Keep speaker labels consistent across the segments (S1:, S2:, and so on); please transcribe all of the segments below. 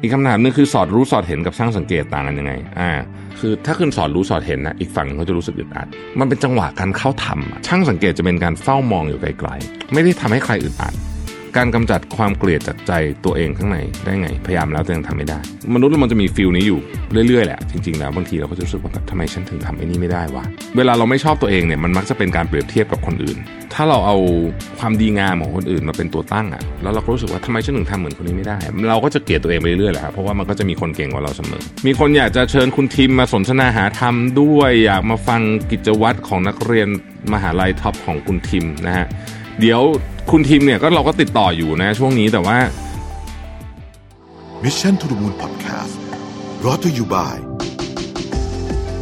S1: อีกคำถามหนึงคือสอดรู้สอดเห็นกับช่างสังเกตต่างกันยังไง อ่า คือถ้าคุณสอดรู้สอดเห็นนะอีกฝั่งเขาจะรู้สึกอึดอัด มันเป็นจังหวะการเข้าทำช่างสังเกตจะเป็นการเฝ้ามองอยู่ไกลๆ ไม่ได้ทำให้ใครอึดอัด การกำจัดความเกลียดจากใจตัวเองข้างในได้ไง พยายามแล้วแต่ยังทำไม่ได้ มนุษย์เรามันจะมีฟิลนี้อยู่เรื่อยๆแหละจริงๆแล้วบางทีเราก็จะรู้สึกว่าแบบทำไมฉันถึงทำไอ้นี่ไม่ได้วะเวลาเราไม่ชอบตัวเองเนี่ยมันมักจะเป็นการเปรียบเทียบกับคนอื่น ถ้าเราเอาความดีงามของคนอื่นมาเป็นตัวตั้งอะแล้วเราก็รู้สึกว่าทำไมฉันถึงทำเหมือนคนนี้ไม่ได้ เราก็จะเกลียดตัวเองไปเรื่อยๆแหละครับเพราะว่ามันก็จะมีคนเก่งกว่าเราเสมอ มีคนอยากจะเชิญคุณทิมมาสนทนาหาธรรมด้วยอยากมาฟังกิจวัตรของนักเรียนมหาลัยท็อปของคุณทิมนะฮะเดี๋ยว คุณทิมเนี่ยก็เราก็ติดต่ออยู่นะช่วงนี้แต่ว่า
S2: Mission to the Moon Podcast brought to you by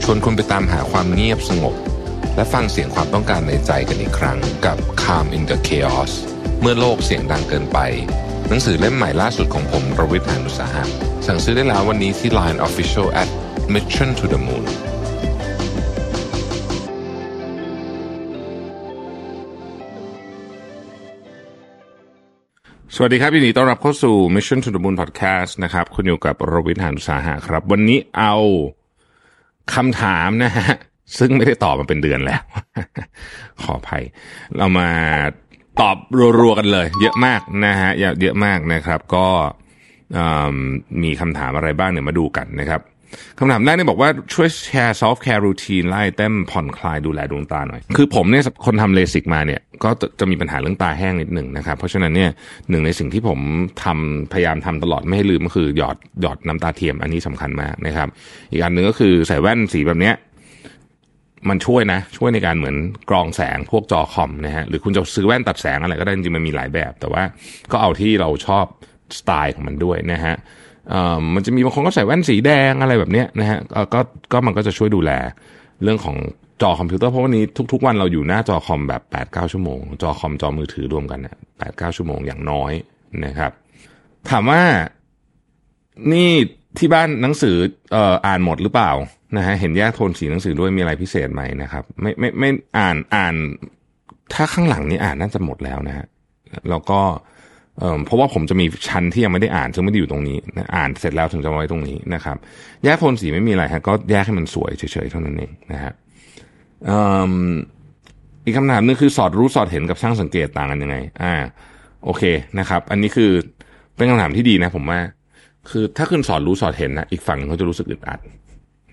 S1: ชวนคุณไปตามหาความเงียบสงบ และฟังเสียงความต้องการในใจกันอีกครั้งกับ Calm in the Chaos เมื่อโลกเสียงดังเกินไป หนังสือเล่มใหม่ล่าสุดของผมรวิทย์หานุสาหะสั่งซื้อได้แล้ววันนี้ที่ Line Official at Mission to the Moon สวัสดีครับยินดีต้อนรับเข้าสู่ Mission to the Moon Podcast นะครับ คุณอยู่กับโรวิทย์หานุสาหะครับ วันนี้เอาคำถามนะฮะ ซึ่งไม่ได้ตอบมาเป็นเดือนแล้ว ขออภัย เรามาตอบรัวๆกันเลย เยอะมากนะฮะเยอะเยอะมากนะครับ ก็มีคำถามอะไรบ้างเนี่ยมาดูกันนะครับ คำถามแรกเนี่ยบอกว่าช่วยแชร์ self-care routine item ผ่อนคลายดูแลดวงตาหน่อย คือผมเนี่ยคนทำเลสิกมาเนี่ยก็จะมีปัญหาเรื่องตาแห้งนิดหนึ่งนะครับ เพราะฉะนั้นเนี่ยหนึ่งในสิ่งที่ผมทำพยายามทำตลอดไม่ให้ลืมก็คือหยอดหยอดน้ำตาเทียมอันนี้สำคัญมากนะครับ อีกอันหนึ่งก็คือใส่แว่นสีแบบเนี้ยมันช่วยนะ ช่วยในการเหมือนกรองแสงพวกจอคอมนะฮะหรือคุณจะซื้อแว่นตัดแสงอะไรก็ได้จริงมันมีหลายแบบ แต่ว่าก็เอาที่เราชอบสไตล์ของมันด้วยนะฮะ มันจะมีบางคนก็ใส่แว่นสีแดงอะไรแบบเนี้ยนะฮะก็ก็มันก็จะช่วยดูแลเรื่องของจอคอมพิวเตอร์เพราะวันนี้ทุกๆวันเราอยู่หน้าจอคอมแบบ8ปดเชั่วโมง จอคอมจอมือถือรวมกันเนี่ยแปดเก้าชั่วโมงอย่างน้อยนะครับ ถามว่านี่ที่บ้านหนังสือเอ่ออ่านหมดหรือเปล่านะฮะเห็นแยกโทนสีหนังสือด้วยมีอะไรพิเศษไหมนะครับ ไม่ไม่ไม่อ่านอ่าน ถ้าข้างหลังนี่อ่านน่าจะหมดแล้วนะฮะแล้วก็ เออเพราะว่าผมจะมีชั้นที่ยังไม่ได้อ่านซึ่งไม่ได้อยู่ตรงนี้นะอ่านเสร็จแล้วถึงจะไว้ตรงนี้นะครับ แยกโทนสีไม่มีอะไรฮะก็แยกให้มันสวยเฉยๆเท่านั้นเองนะฮะอีกคำถามหนึงคือสอดรู้สอดเห็นกับช่างสังเกตต่างกันยังไง อ่า โอเคนะครับ อันนี้คือเป็นคำถามที่ดีนะผมว่า คือถ้าคุณสอนรู้สอนเห็นนะอีกฝั่งเขาจะรู้สึกอึดอัด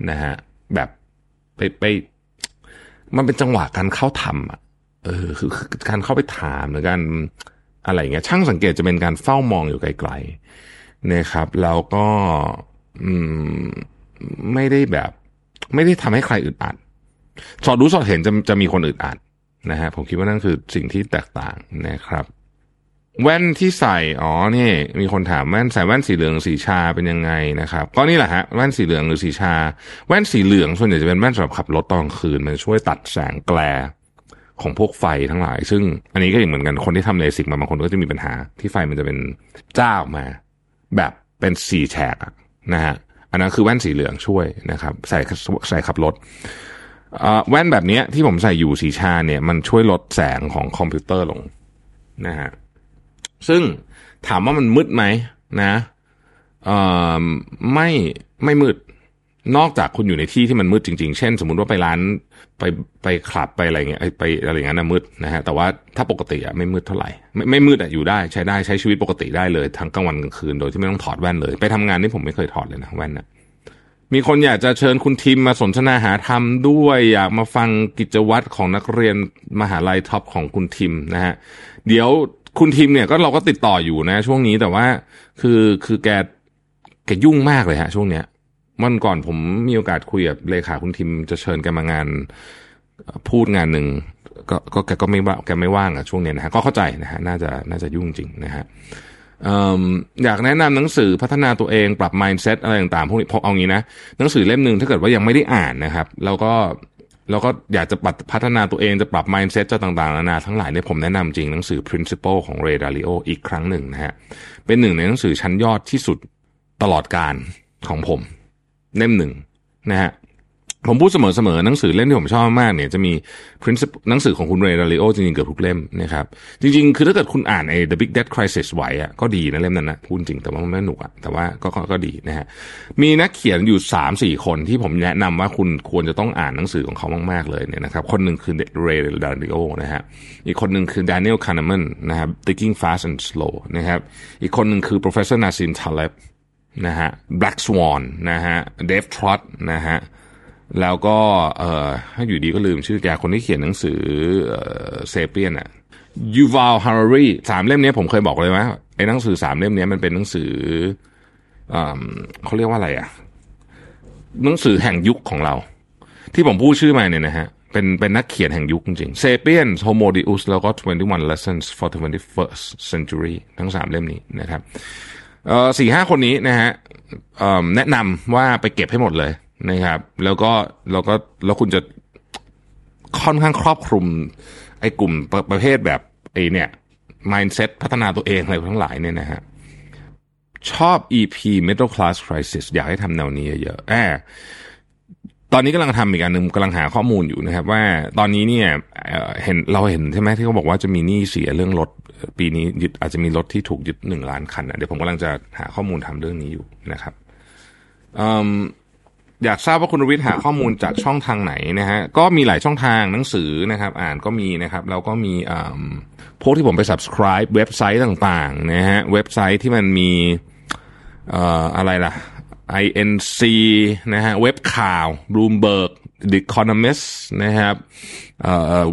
S1: นะฮะแบบไปไป มันเป็นจังหวะการเข้าทำอะเออคือคือการเข้าไปถามหรือการ อะไรเงี้ยช่างสังเกตจะเป็นการเฝ้ามองอยู่ไกลๆนะครับแล้วก็อืมไม่ได้แบบ ไม่ได้ทำให้ใครอึดอัดสอดรู้สอดเห็นจะจะมีคนอึดอัดนะฮะผมคิดว่านั่นคือสิ่งที่แตกต่างนะครับแว่นที่ใส่อ๋อนี่มีคนถามแว่นใส่แว่นสีเหลืองสีชาเป็นยังไงนะครับ ก็นี่แหละฮะแว่นสีเหลืองหรือสีชา แว่นสีเหลืองส่วนใหญ่จะเป็นแว่นสำหรับขับรถตอนคืน มันช่วยตัดแสงแกล ของพวกไฟทั้งหลาย ซึ่งอันนี้ก็อย่างเหมือนกันคนที่ทำเลสิกมาบางคนก็จะมีปัญหาที่ไฟมันจะเป็นจ้าออกมา แบบเป็นสีแฉกอะนะฮะอันนั้นคือแว่นสีเหลืองช่วยนะครับ ใส่ใส่ขับรถเออแว่นแบบนี้ที่ผมใส่อยู่สีชาเนี่ย มันช่วยลดแสงของคอมพิวเตอร์ลงนะฮะซึ่งถามว่ามันมืดไหมนะเอ่อไม่ไม่มืด นอกจากคุณอยู่ในที่ที่มันมืดจริง ๆ เช่น สมมติว่าไปร้านไปไปคลับไปอะไรเงี้ยไปอะไรอย่างนั้นนะมืดนะฮะแต่ว่าถ้าปกติอะไม่มืดเท่าไหร่ ไม่ไม่มืดอะอยู่ได้ใช้ได้ใช้ชีวิตปกติได้เลยทั้งกลางวันกลางคืนโดยที่ไม่ต้องถอดแว่นเลย ไปทำงานนี่ผมไม่เคยถอดเลยนะแว่นนะมีคนอยากจะเชิญคุณทิมมาสนทนาหาธรรมด้วยอยากมาฟังกิจวัตรของนักเรียนมหาลัยท็อปของคุณทิมนะฮะเดี๋ยวคุณทิมเนี่ยก็เราก็ติดต่ออยู่นะ ช่วงนี้แต่ว่าคือคือแกแกยุ่งมากเลยฮะ ช่วงเนี้ย วันก่อนผมมีโอกาสคุยกับเลขาคุณทิมจะเชิญแกมางาน พูดงานหนึ่งก็ก็แกก็ไม่ว่าแกไม่ว่างอะช่วงเนี้ยนะฮะก็เข้าใจนะฮะน่าจะน่าจะยุ่งจริงนะฮะอยากแนะนำหนังสือพัฒนาตัวเองปรับ mindset อะไรต่างๆพวกนี้พอเอางี้นะหนังสือเล่มหนึ่งถ้าเกิดว่ายังไม่ได้อ่านนะครับ แล้วก็แล้วก็อยากจะปรับพัฒนาตัวเองจะปรับ mindset จะต่างๆนานาทั้งหลายเนี่ยผมแนะนำจริงหนังสือ principle ของ Ray Dalio อีกครั้งหนึ่งนะฮะเป็นหนึ่งในหนังสือชั้นยอดที่สุดตลอดการของผม เล่มหนึ่งนะฮะผมพูดเสมอๆหนังสือเล่มที่ผมชอบมากเนี่ยจะมี principle หนังสือของคุณเรย์ดาริโอจริงๆเกือบทุกเล่มนะครับจริงๆ คือถ้าเกิดคุณอ่านไอ้ The Big Debt Crisis ไหวอะก็ดีนะเล่มนั้นนะพูดจริงแต่ว่ามันไม่หนุกอะแต่ว่าก็ก็ก็ดีนะฮะมีนักเขียนอยู่สามสี่คนที่ผมแนะนำว่าคุณควรจะต้องอ่านหนังสือของเขามากๆเลยเนี่ยนะครับคนหนึ่งคือเรย์ดาริโอนะฮะอีกคนหนึ่งคือ Daniel Kahneman นะครับ Thinking Fast and Slow นะครับอีกคนหนึ่งคือ Professor Nassim Taleb นะฮะ Black Swan นะฮะ Dave trot นะฮะ แล้วก็เอ่อถ้าอยู่ดีก็ลืมชื่อแกคนที่เขียนหนังสือเซเปียนอะยูวาลฮาร์รีสามเล่มนี้ผมเคยบอกเลยว่าไอ้หนังสือสามเล่มนี้มันเป็นหนังสือเขาเรียกว่าอะไรอะหนังสือแห่งยุคของเรา ที่ผมพูดชื่อมาเนี่ยนะฮะเป็นเป็นนักเขียนแห่งยุคจริงๆเซเปียนโฮโมดิอุสแล้วก็ 21 lessons for 21st century ทั้งสามเล่มนี้นะครับ สี่ห้าคนนี้นะฮะแนะนำว่าไปเก็บให้หมดเลยนะครับ แล้วก็แล้วก็แล้วคุณจะค่อนข้างครอบคลุม ไอ้กลุ่มประประเภทแบบไอ้เนี่ย mindset พัฒนาตัวเองอะไรทั้งหลายเนี่ยนะฮะชอบ EP middle class crisis อยากให้ทำแนวนี้เยอะๆแอบ ตอนนี้กำลังทำอีกอันหนึ่งกำลังหาข้อมูลอยู่นะครับว่าตอนนี้เนี่ยเห็นเราเห็นใช่ไหมที่เขาบอกว่าจะมีหนี้เสียเรื่องรถปีนี้ยึดอาจจะมีรถที่ถูกยึดหนึ่งล้านคันนะเดี๋ยวผมกำลังจะหาข้อมูลทำเรื่องนี้อยู่นะครับอยากทราบว่าคุณวิทย์หาข้อมูลจากช่องทางไหนนะฮะก็มีหลายช่องทางหนังสือนะครับ อ่านก็มีนะครับแล้วก็มีพวกที่ผมไป subscribe เว็บไซต์ต่างๆนะฮะเว็บไซต์ที่มันมีอะไรล่ะ INC นะฮะเว็บข่าว Bloomberg The Economist นะครับ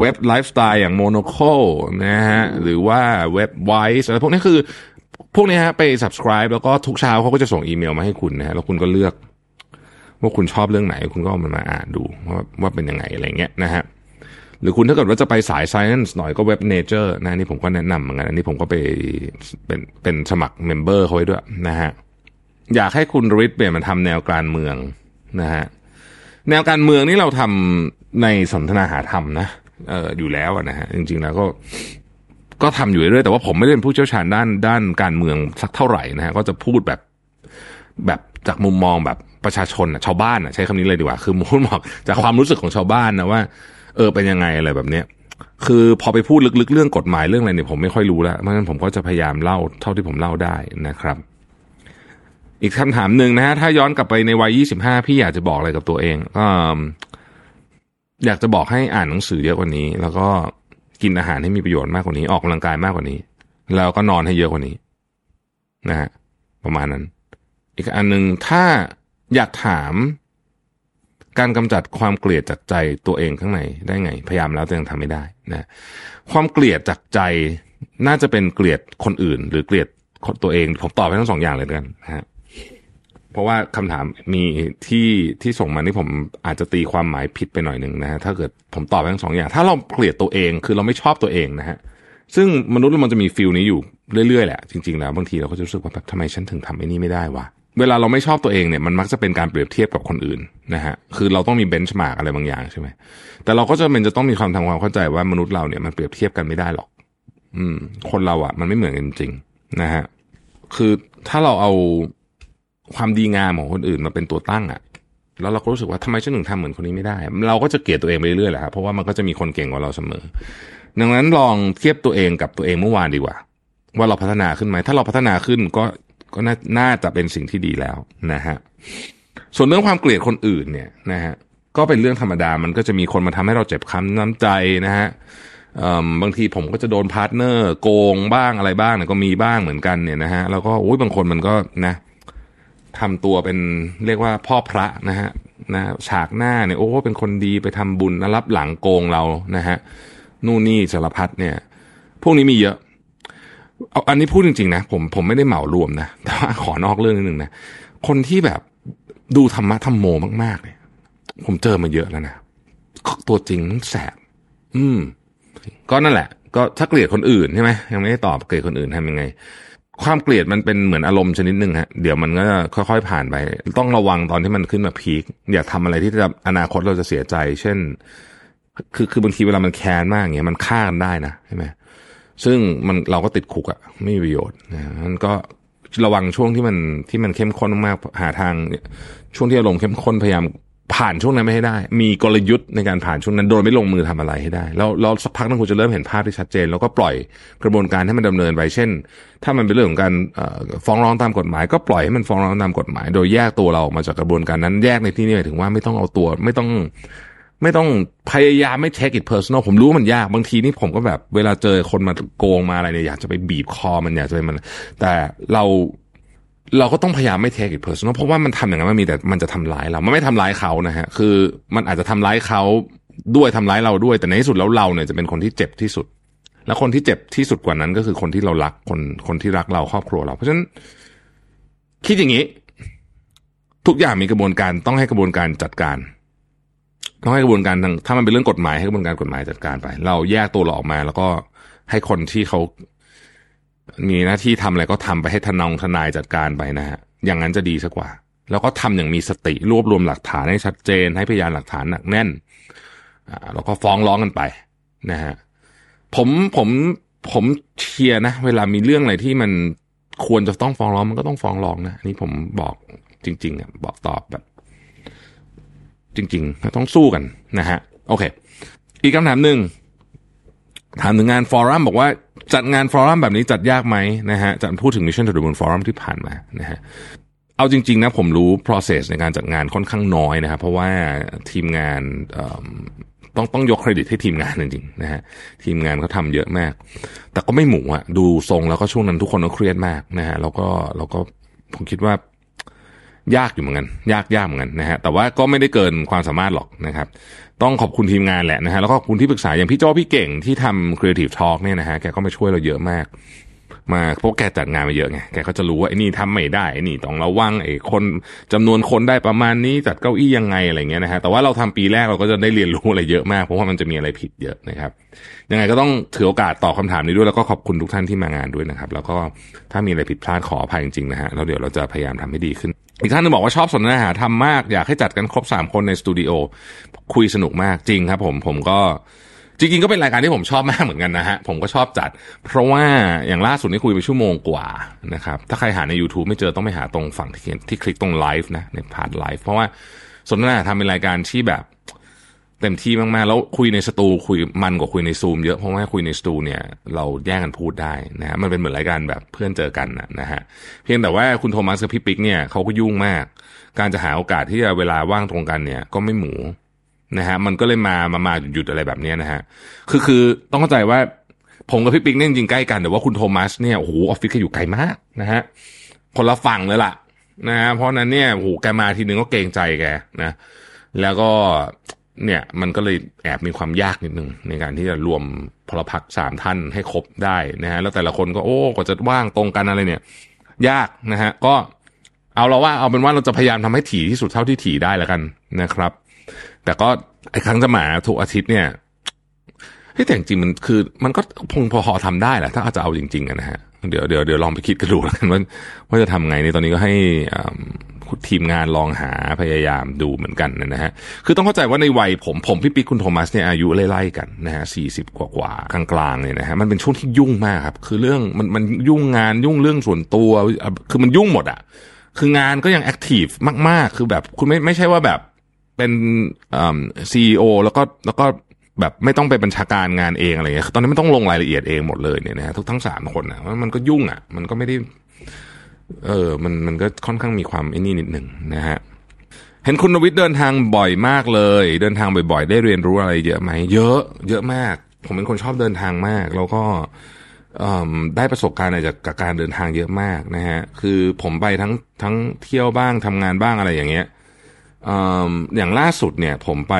S1: เว็บไลฟ์สไตล์อย่าง Monocle นะฮะหรือว่าเว็บ Wise อะไรพวกนี้คือ พวกนี้ฮะไป subscribe แล้วก็ทุกเช้าเขาก็จะส่งอีเมลมาให้คุณนะฮะแล้วคุณก็เลือกว่าคุณชอบเรื่องไหน คุณก็มันมาอ่านดูว่าว่าเป็นยังไงอะไรเงี้ยนะฮะหรือคุณถ้าเกิดว่าจะไปสาย science หน่อยก็เว็บ Nature นะนี่ผมก็แนะนำเหมือนกันอันนี้ผมก็ไปเป็นเป็นสมัครเมมเบอร์เขาไว้ด้วยนะฮะ อยากให้คุณริทเปลี่ยนมาทำแนวการเมืองนะฮะแนวการเมืองนี่เราทำในสนทนาหาธรรมนะเอออยู่แล้วนะฮะจริง ๆ แล้วก็ก็ทำอยู่เรื่อยแต่ว่าผมไม่ได้เป็นผู้เชี่ยวชาญด้านด้านการเมืองสักเท่าไหร่นะฮะก็จะพูดแบบแบบจากมุมมองแบบประชาชนชาวบ้านใช้คำนี้เลยดีกว่า คือมุนบอกจากความรู้สึกของชาวบ้านนะว่า เออเป็นยังไงอะไรแบบเนี้ยคือพอไปพูดลึกๆ เรื่องกฎหมายเรื่องอะไรเนี่ยผมไม่ค่อยรู้แล้วเพราะฉะนั้นผมก็จะพยายามเล่าเท่าที่ผมเล่าได้นะครับ อีกคำถามหนึ่งนะฮะถ้าย้อนกลับไปในวัยยี่สิบห้าพี่อยากจะบอกอะไรกับตัวเองก็อยากจะบอกให้อ่านหนังสือเยอะกว่านี้ แล้วก็กินอาหารให้มีประโยชน์มากกว่านี้ ออกกำลังกายมากกว่านี้ แล้วก็นอนให้เยอะกว่านี้ นะฮะประมาณนั้น อีกอันหนึ่งถ้าอยากถามการกำจัดความเกลียดจากใจตัวเองข้างในได้ไง พยายามแล้วแต่ยังทำไม่ได้นะความเกลียดจากใจน่าจะเป็นเกลียดคนอื่น หรือเกลียดตัวเอง ผมตอบไปทั้งสองอย่างเลยกันนะฮะ เพราะว่าคำถามมีที่ที่ส่งมานี่ผมอาจจะตีความหมายผิดไปหน่อยหนึ่งนะฮะถ้าเกิดผมตอบทั้งสองอย่าง ถ้าเราเกลียดตัวเองคือเราไม่ชอบตัวเองนะฮะซึ่งมนุษย์มันจะมี feel นี้อยู่เรื่อยๆแหละจริงๆแล้วบางทีเราก็จะรู้สึกว่าแบบทำไมฉันถึงทำไอ้นี่ไม่ได้วะเวลาเราไม่ชอบตัวเองเนี่ยมันมักจะเป็นการเปรียบเทียบกับคนอื่นนะฮะคือเราต้องมี benchmark อะไรบางอย่างใช่ไหมแต่เราก็จะเป็นจะต้องมีความทำความเข้าใจว่ามนุษย์เราเนี่ยมันเปรียบเทียบกันไม่ได้หรอก อืม คนเราอะ่ะ มันไม่เหมือนกันจริงนะฮะคือถ้าเราเอา ความดีงามของคนอื่นมาเป็นตัวตั้งอะ่ะแล้วเราก็รู้สึกว่าทำไมฉันถึงทำเหมือนคนนี้ไม่ได้ เราก็จะเกลียดตัวเองไปเรื่อยๆแหละครับเพราะว่ามันก็จะมีคนเก่งกว่าเราเสมอ ดังนั้นลองเทียบตัวเองกับตัวเองเมื่อวานดีกว่า ว่าเราพัฒนาขึ้นไหมถ้าเราพัฒนาขึ้นก็ก็น่าจะเป็นสิ่งที่ดีแล้วนะฮะส่วนเรื่องความเกลียดคนอื่นเนี่ยนะฮะก็เป็นเรื่องธรรมดามันก็จะมีคนมาทำให้เราเจ็บช้ำน้ำใจนะฮะบางทีผมก็จะโดน partner โกงบ้างอะไรบ้างเนี่ยก็มีบ้างเหมือนกันเนี่ยนะฮะแล้วก็โอ้ยบางคนมันก็นะ ทำตัวเป็นเรียกว่าพ่อพระนะฮะนะฉากหน้าเนี่ยโอ้เป็นคนดีไปทำบุญลับหลังโกงเรานะฮะนู่นนี่สารพัดเนี่ย พวกนี้มีเยอะเอาอันนี้พูดจริงๆนะผมผมไม่ได้เหมารวมนะแต่ว่าขอนอกเรื่องนิดนึงนะคนที่แบบดูธรรมะธรรมโมมากๆเนี่ย ผมเจอมาเยอะแล้วนะตัวจริงมันแสบอืม ก็นั่นแหละ ก็ถ้าเกลียดคนอื่นใช่ไหมยังไม่ได้ตอบเกลียดคนอื่นทำยังไง ความเกลียดมันเป็นเหมือนอารมณ์ชนิดหนึ่งฮะเดี๋ยวมันก็ค่อยๆผ่านไป ต้องระวังตอนที่มันขึ้นมาพีคอย่าทำอะไรที่จะอนาคตเราจะเสียใจ เช่น คือคือบางทีเวลามันแค้นมากอย่างเงี้ยมันฆ่ากันได้นะใช่ไหมซึ่งมันเราก็ติดคุกอะไม่มีประโยชน์นะมันก็ระวังช่วงที่มันที่มันเข้มข้นมากหาทาง ช่วงที่อารมณ์เข้มข้นพยายาม ผ่านช่วงนั้นไม่ให้ได้ มีกลยุทธ์ในการผ่านช่วงนั้นโดยไม่ลงมือทำอะไรให้ได้ แล้วแล้วสักพักนึงคุณจะเริ่มเห็นภาพที่ชัดเจน แล้วก็ปล่อยกระบวนการให้มันดำเนินไป เช่น ถ้ามันเป็นเรื่องของการฟ้องร้องตามกฎหมาย ก็ปล่อยให้มันฟ้องร้องตามกฎหมาย โดยแยกตัวเราออกมาจากกระบวนการนั้น แยกในที่นี้หมายถึงว่าไม่ต้องเอาตัวไม่ต้องไม่ต้องพยายามไม่ take it personal ผมรู้ว่ามันยากบางทีนี่ผมก็แบบเวลาเจอคนมาโกงมาอะไรเนี่ยอยากจะไปบีบคอมันอยากจะไปมัน แต่เรา เราก็ต้องพยายามไม่ take it personal เพราะว่ามันทำอย่างนั้นมันมีแต่มันจะทำร้ายเรา มันไม่ทำร้ายเขานะฮะ คือมันอาจจะทำร้ายเขาด้วยทำร้ายเราด้วย แต่ในที่สุดแล้วเราเนี่ยจะเป็นคนที่เจ็บที่สุด แล้วคนที่เจ็บที่สุดกว่านั้นก็คือคนที่เรารักคนคนที่รักเราครอบครัวเรา เพราะฉะนั้นคิดอย่างนี้ ทุกอย่างมีกระบวนการต้องให้กระบวนการจัดการต้องให้กระบวนการทางถ้ามันเป็นเรื่องกฎหมายให้กระบวนการกฎหมายจัดการไป เราแยกตัวเราออกมา แล้วก็ให้คนที่เขา มีหน้าที่ทำอะไรก็ทำไปให้ทนองทนายจัดการไปนะฮะอย่างนั้นจะดีสักกว่า แล้วก็ทำอย่างมีสติรวบรวมหลักฐานให้ชัดเจน ให้พยานหลักฐานหนักแน่นอ่าแล้วก็ฟ้องร้องกันไปนะฮะผมผมผมเชียร์นะ เวลามีเรื่องอะไรที่มันควรจะต้องฟ้องร้องมันก็ต้องฟ้องร้องนะนนี่ผมบอกจริง ๆอะบอกตอบแบบ จริงๆต้องสู้กันนะฮะโอเค อีกคำถามหนึ่ง ถามถึงงานฟอรัมบอกว่าจัดงานฟอรัมแบบนี้จัดยากไหมนะฮะจะพูดถึง Mission to the Moon Forum ที่ผ่านมานะฮะเอาจริง ๆ นะผมรู้ process ในการจัดงานค่อนข้างน้อยนะครับ เพราะว่าทีมงานต้องต้องยกเครดิตให้ทีมงานจริงๆนะฮะทีมงานเขาทำเยอะมาก แต่ก็ไม่หมูอะดูทรงแล้วก็ช่วงนั้นทุกคนก็เครียดมากนะฮะแล้วก็แล้วก็ผมคิดว่ายากอยู่เหมือนกัน ยากยากเหมือนกันนะฮะแต่ว่าก็ไม่ได้เกินความสามารถหรอกนะครับ ต้องขอบคุณทีมงานแหละนะฮะแล้วก็ขอบคุณที่ปรึกษาอย่างพี่โจ้พี่เก่งที่ทำ Creative Talk เนี่ยนะฮะแกก็มาช่วยเราเยอะมาก มาพราะแกจัดงานมาเยอะไงแกก็จะรู้ว่าไอ้นี่ทำไม่ได้ไอ้นี่ต้องระวังไอ้คนจำนวนคนได้ประมาณนี้จัดเก้าอี้ยังไงอะไรเงี้ยนะฮะแต่ว่าเราทำปีแรกเราก็จะได้เรียนรู้อะไรเยอะมากเพราะว่ามันจะมีอะไรผิดเยอะนะครับ ยังไงก็ต้องถือโอกาสตอบคำถามนี้ด้วยแล้วก็ขอบคุณทุกท่านที่มางานด้วยนะครับ แล้วก็ถ้ามีอะไรผิดพลาดขออภัยจริงๆนะฮะแล้วเดี๋ยวเราจะพยายามทำให้ดีขึ้นอีกท่านหนึ่งบอกว่าชอบสนทนาหาทำมาก อยากให้จัดกันครบสามคนในสตูดิโอคุยสนุกมากจริงครับผมผมก็ จริงๆก็เป็นรายการที่ผมชอบมากเหมือนกันนะฮะ ผมก็ชอบจัด เพราะว่าอย่างล่าสุดนี่คุยไปชั่วโมงกว่านะครับ ถ้าใครหาใน YouTube ไม่เจอต้องไปหาตรงฝั่งที่เขียนที่คลิกตรงไลฟ์นะใน part live เพราะว่าสนทนาหาทำเป็นรายการที่แบบเต็มที่มากๆ แล้วคุยในสตูคุยมันกว่าคุยในซูมเยอะเพราะว่าคุยในสตูเนี่ยเราแย่งกันพูดได้นะฮะมันเป็นเหมือนรายการแบบเพื่อนเจอกันนะนะฮะเพียงแต่ว่าคุณโทมัสกับพี่ปิ๊กเนี่ยเขาก็ยุ่งมาก การจะหาโอกาสที่จะเวลาว่างตรงกันเนี่ยก็ไม่หมู นะฮะมันก็เลยมามามาหยุดอะไรแบบเนี้ยนะฮะคือคือต้องเข้าใจว่าผมกับพี่ปิ๊กเนี่ยจริงใกล้กันแต่ว่าคุณโทมัสเนี่ยโอ้โหออฟฟิศแกอยู่ไกลมากนะฮะคนละฝั่งเลยล่ะนะฮะเพราะนั้นเนี่ยโอ้โหแกมาทีนึงก็เกรงใจแกนะ แล้วก็เนี่ยมันก็เลยแอบมีความยากนิดนึงในการที่จะรวมพลพรรคสามท่านให้ครบได้นะฮะแล้วแต่ละคนก็โอ้กว่าจะว่างตรงกันอะไรเนี่ย ยากนะฮะก็เอาเราว่าเอาเป็นว่าเราจะพยายามทำให้ถี่ที่สุดเท่าที่ถี่ได้แล้วกันนะครับ แต่ก็ไอ้ครั้งจะมาทุกอาทิตย์เนี่ยที่แต่จริงมันคือ มันก็คงพอทำได้แหละถ้าอาจจะเอาจริงๆนะฮะเดี๋ยวเดี๋ยวเดี๋ยวลองไปคิดกันดูแล้วกันว่าว่าจะทำไงในตอนนี้ก็ให้ทีมงานลองหาพยายามดูเหมือนกันนะฮะคือต้องเข้าใจว่าในวัยผมผมพี่ปิ๊กคุณโทมัสเนี่ยอายุไล่ๆกันนะฮะสี่สิบกว่าๆกลางๆเนี่ยนะฮะมันเป็นช่วงที่ยุ่งมากครับ คือเรื่องมันมันยุ่งงานยุ่งเรื่องส่วนตัวคือมันยุ่งหมดอะคืองานก็ยังแอคทีฟมากๆ คือแบบคุณไม่ไม่ใช่ว่าแบบ เป็นซีอีโอแล้วก็แล้วก็แบบไม่ต้องไปบัญชาการงานเองอะไรเงี้ยตอนนี้ไม่ต้องลงรายละเอียดเองหมดเลยเนี่ยนะฮะทุกทั้งสามคนอะมันก็ยุ่งอะ มันก็ไม่ได้ เออ มันมันก็ค่อนข้างมีความไอ้นี่นิดหนึ่งนะฮะเห็นคุณนวิทย์เดินทางบ่อยมากเลย เดินทางบ่อยๆ ได้เรียนรู้อะไรเยอะไหม เยอะ เยอะมาก ผมเป็นคนชอบเดินทางมาก แล้วก็ได้ประสบการณ์อะไรจากการเดินทางเยอะมากนะฮะ คือผมไปทั้งทั้งเที่ยวบ้างทำงานบ้างอะไรอย่างเงี้ย อย่างล่าสุดเนี่ยผมไป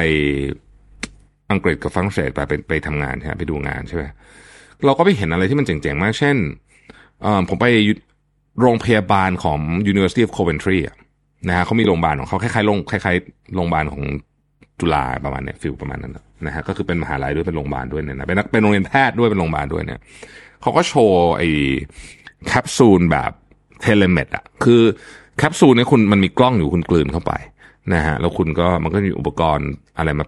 S1: อังกฤษกับฝรั่งเศสไปไปไปทำงานใช่ไหมไปดูงานใช่ไหมเราก็ไปเห็นอะไรที่มันเจ๋งๆมาก เช่นผมไปโรงพยาบาลของ University of Coventry นะฮะเขามีโรงพยาบาลของเขาคล้ายๆโรงคล้ายๆโรงพยาบาลของจุฬาประมาณเนี้ย feel ประมาณนั้นนะฮะก็คือเป็นมหาลัยด้วยเป็นโรงพยาบาลด้วยเนี่ยนะเป็นเป็นโรงเรียนแพทย์ด้วยเป็นโรงพยาบาลด้วยเนี่ยเขาก็โชว์ไอ้แคปซูลแบบ telemed อะคือแคปซูลเนี่ยคุณมันมีกล้องอยู่คุณกลืนเข้าไป นะฮะแล้วคุณก็มันก็มีอุปกรณ์อะไรมา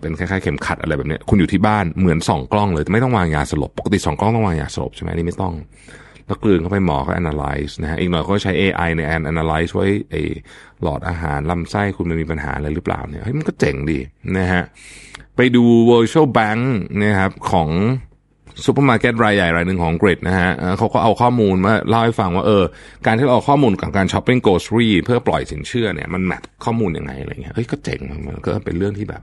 S1: เป็นคล้ายๆเข็มขัดอะไรแบบนี้คุณอยู่ที่บ้านเหมือนส่องกล้องเลยไม่ต้องวางยาสลบ ปกติส่องกล้องต้องวางยาสลบใช่ไหมนี่ไม่ต้อง แล้วกลืนเข้าไปหมอก็ analyze นะฮะอีกหน่อยเขาใช้ AI ใน analyze ว่าไอหลอดอาหารลำไส้คุณมันมีปัญหาอะไรหรือเปล่าเนี่ยเฮ้ยมันก็เจ๋งดีนะฮะไปดู virtual bank นะครับของ ซูเปอร์มาร์เก็ตรายใหญ่รายหนึ่งของอังกฤษนะฮะเขาก็เอาข้อมูลมาเล่าให้ฟังว่าเออการที่เราเอาข้อมูลกับการช้อปปิ้ง grocery เพื่อปล่อยสินเชื่อเนี่ยมัน match ข้อมูลยังไงอะไรเงี้ยเฮ้ยก็เจ๋งมันก็เป็นเรื่องที่แบบ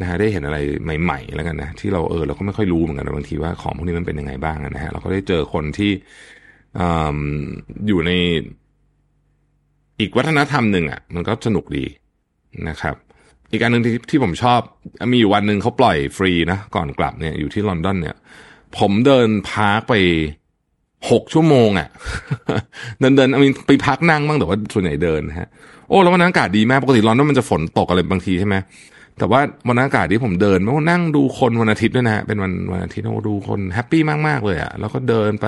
S1: นะฮะได้เห็นอะไรใหม่ ๆ แล้วกันนะที่เราเออเราก็ไม่ค่อยรู้เหมือนกันบางทีว่าของพวกนี้มันเป็นยังไงบ้างนะฮะเราก็ได้เจอคนที่ออยู่ในอีกวัฒนธรรมหนึ่งอะ มันก็สนุกดีนะครับ อีกอันหนึ่งที่ที่ผมชอบ มีอยู่วันหนึ่งเขาปล่อยฟรีนะก่อนกลับเนี่ยอยู่ที่ลอนดอนเนี่ย ผมเดินพาร์คไปหกชั่วโมงอะ่ะ เดินเดินมีไปพักนั่งบ้างแต่ว่าส่วนใหญ่เดินฮะโอ้แล้ววันนั้นอากาศดีมากปกติร้อนนั้นมันจะฝนตกอะไรบางทีใช่ไหมแต่ว่าวันนั้นอากาศที่ผมเดินไม่ว่านั่งดูคนวันอาทิตย์ด้วยนะฮะเป็นวันวันอาทิตย์โอ้ดูคนแฮปปี้มากๆเลยอะ่ะแล้วก็เดินไป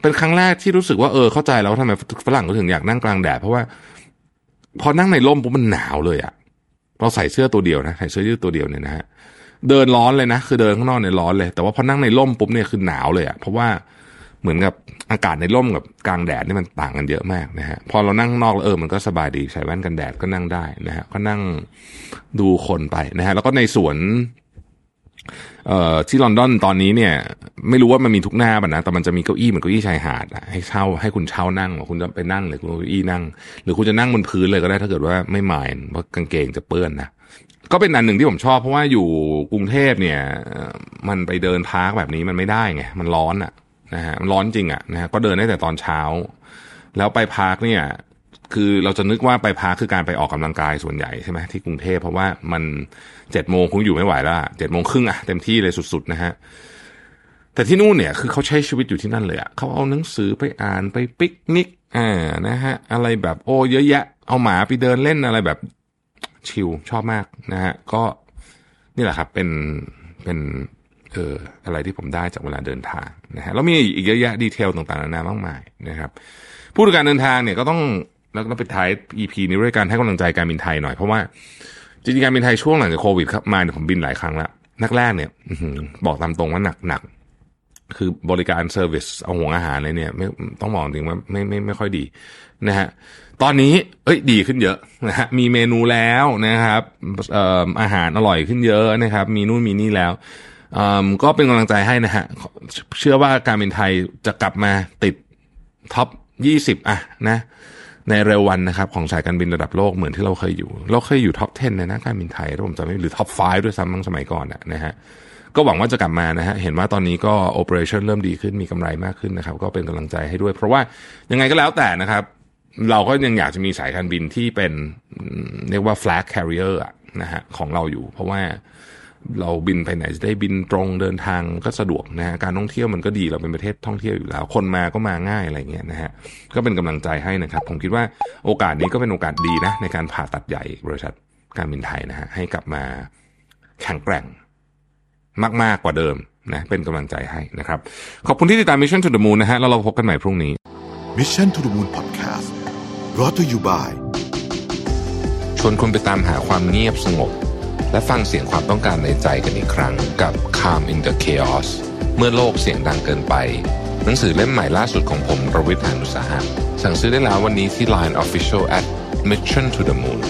S1: เป็นครั้งแรกที่รู้สึกว่าเออเข้าใจแล้วว่าทำไมฝรั่งก็ถึงอยากนั่งกลางแดดเพราะว่า พอนั่งในร่มปุ๊บมันหนาวเลยอะ่ะ เราใส่เสื้อตัวเดียวนะใส่เสื้อยืดตัวเดียวเนี่ยนะฮะเดินร้อนเลยนะ คือเดินข้างนอกเนี่ยร้อนเลย แต่ว่าพอนั่งในร่มปุ๊บเนี่ยคือหนาวเลยอะ่ะเพราะว่าเหมือนกับอากาศในร่มกับกลางแดดนี่มันต่างกันเยอะมากนะฮะพอเรานั่งนอกเออมันก็สบายดีใส่แว่นกันแดดก็นั่งได้นะฮะก็นั่งดูคนไปนะฮะแล้วก็ในสวน ที่ลอนดอนตอนนี้เนี่ย ไม่รู้ว่ามันมีทุกหน้าป่ะนะแต่มันจะมีเก้าอี้เหมือนเก้าอี้ชายหาดให้เช่าให้คุณเช่านั่งคุณจะไปนั่งหรือคุณเก้าอี้นั่ง หรือคุณจะนั่งบนพื้นเลยก็ได้ถ้าเกิดว่าไม่หมายเพราะกางเกงจะเปื้อนนะก็เป็นอันหนึ่งที่ผมชอบเพราะว่าอยู่กรุงเทพเนี่ย มันไปเดิน park แบบนี้มันไม่ได้ไงมันร้อนอะนะฮะมันร้อนจริงอะนะฮะก็เดินได้แต่ตอนเช้า แล้วไป park เนี่ย คือเราจะนึกว่าไป park คือการไปออกกำลังกายส่วนใหญ่ใช่ไหมที่กรุงเทพเพราะว่ามันเจ็ดโมงคงอยู่ไม่ไหวแล้วเจ็ดโมงครึ่งอะเต็มที่เลยสุดๆนะฮะแต่ที่นู่นเนี่ยคือเขาใช้ชีวิตอยู่ที่นั่นเลยอะเขาเอาหนังสือไปอ่านไปปิกนิกอ่านะฮะอะไรแบบโอ้เยอะแยะ เอาหมาไปเดินเล่นอะไรแบบชิลชอบมากนะฮะก็นี่แหละครับเป็นเป็นเอออะไรที่ผมได้จากเวลาเดินทางนะฮะแล้วมีอีกเยอะแยะ detail ต่างๆนานา มากมายนะครับ ผู้ดูการเดินทางเนี่ยก็ต้อง แล้วก็ไปท้าย EP นี้ด้วยการให้กำลังใจการบินไทยหน่อย เพราะว่าจริงๆการบินไทยช่วงหลังจากโควิดครับมาเนี่ยผมบินหลายครั้งแล้วนักแรกเนี่ยบอกตามตรงว่าหนักหนักคือบริการ service เอาหัวงอาหารเลยเนี่ยไม่ต้องบอกจริงว่าไม่ไม่ไม่ค่อยดีนะฮะตอนนี้เอ้ยดีขึ้นเยอะนะฮะมีเมนูแล้วนะครับเอ่ออาหารอร่อยขึ้นเยอะนะครับ มีนู่นมีนี่แล้วก็เป็นกำลังใจให้นะฮะเชื่อว่าการบินไทยจะกลับมาติด top ยี่สิบอะนะ ในเร็ววันนะครับของสายการบินระดับโลกเหมือนที่เราเคยอยู่ เราเคยอยู่ top 10 ในนะการบินไทยถ้าผมจำไม่หรือ top 5 ด้วยซ้ำบางสมัยก่อนนะฮะก็หวังว่าจะกลับมานะฮะ เห็นว่าตอนนี้ก็ operation เริ่มดีขึ้น มีกำไรมากขึ้นนะครับ ก็เป็นกำลังใจให้ด้วย เพราะว่ายังไงก็แล้วแต่นะครับ เราก็ยังอยากจะมีสายการบินที่เป็นเรียกว่า flag carrier อะนะฮะของเราอยู่ เพราะว่า เราบินไปไหนจะได้บินตรงเดินทางก็สะดวกนะฮะการท่องเที่ยวมันก็ดีเราเป็นประเทศท่องเที่ยวอยู่แล้ว คนมาก็มาง่ายอะไรเงี้ยนะฮะก็เป็นกำลังใจให้นะครับ ผมคิดว่าโอกาสนี้ก็เป็นโอกาสดีนะในการผ่าตัดใหญ่บริษัทการบินไทยนะฮะให้กลับมาแข็งแกร่งมากๆกว่าเดิมนะเป็นกำลังใจให้นะครับ ขอบคุณที่ติดตาม Mission to the Moon นะฮะแล้วเราพบกันใหม่พรุ่งนี้
S2: Mission to the Moon Podcast brought to you by
S1: ชวนคุณไปตามหาความเงียบสงบ และฟังเสียงความต้องการในใจกันอีกครั้งกับ Calm in the Chaos เมื่อโลกเสียงดังเกินไป หนังสือเล่มใหม่ล่าสุดของผมรวิทยานุสาหะสั่งซื้อได้แล้ววันนี้ที่ Line Official at Mission to the Moon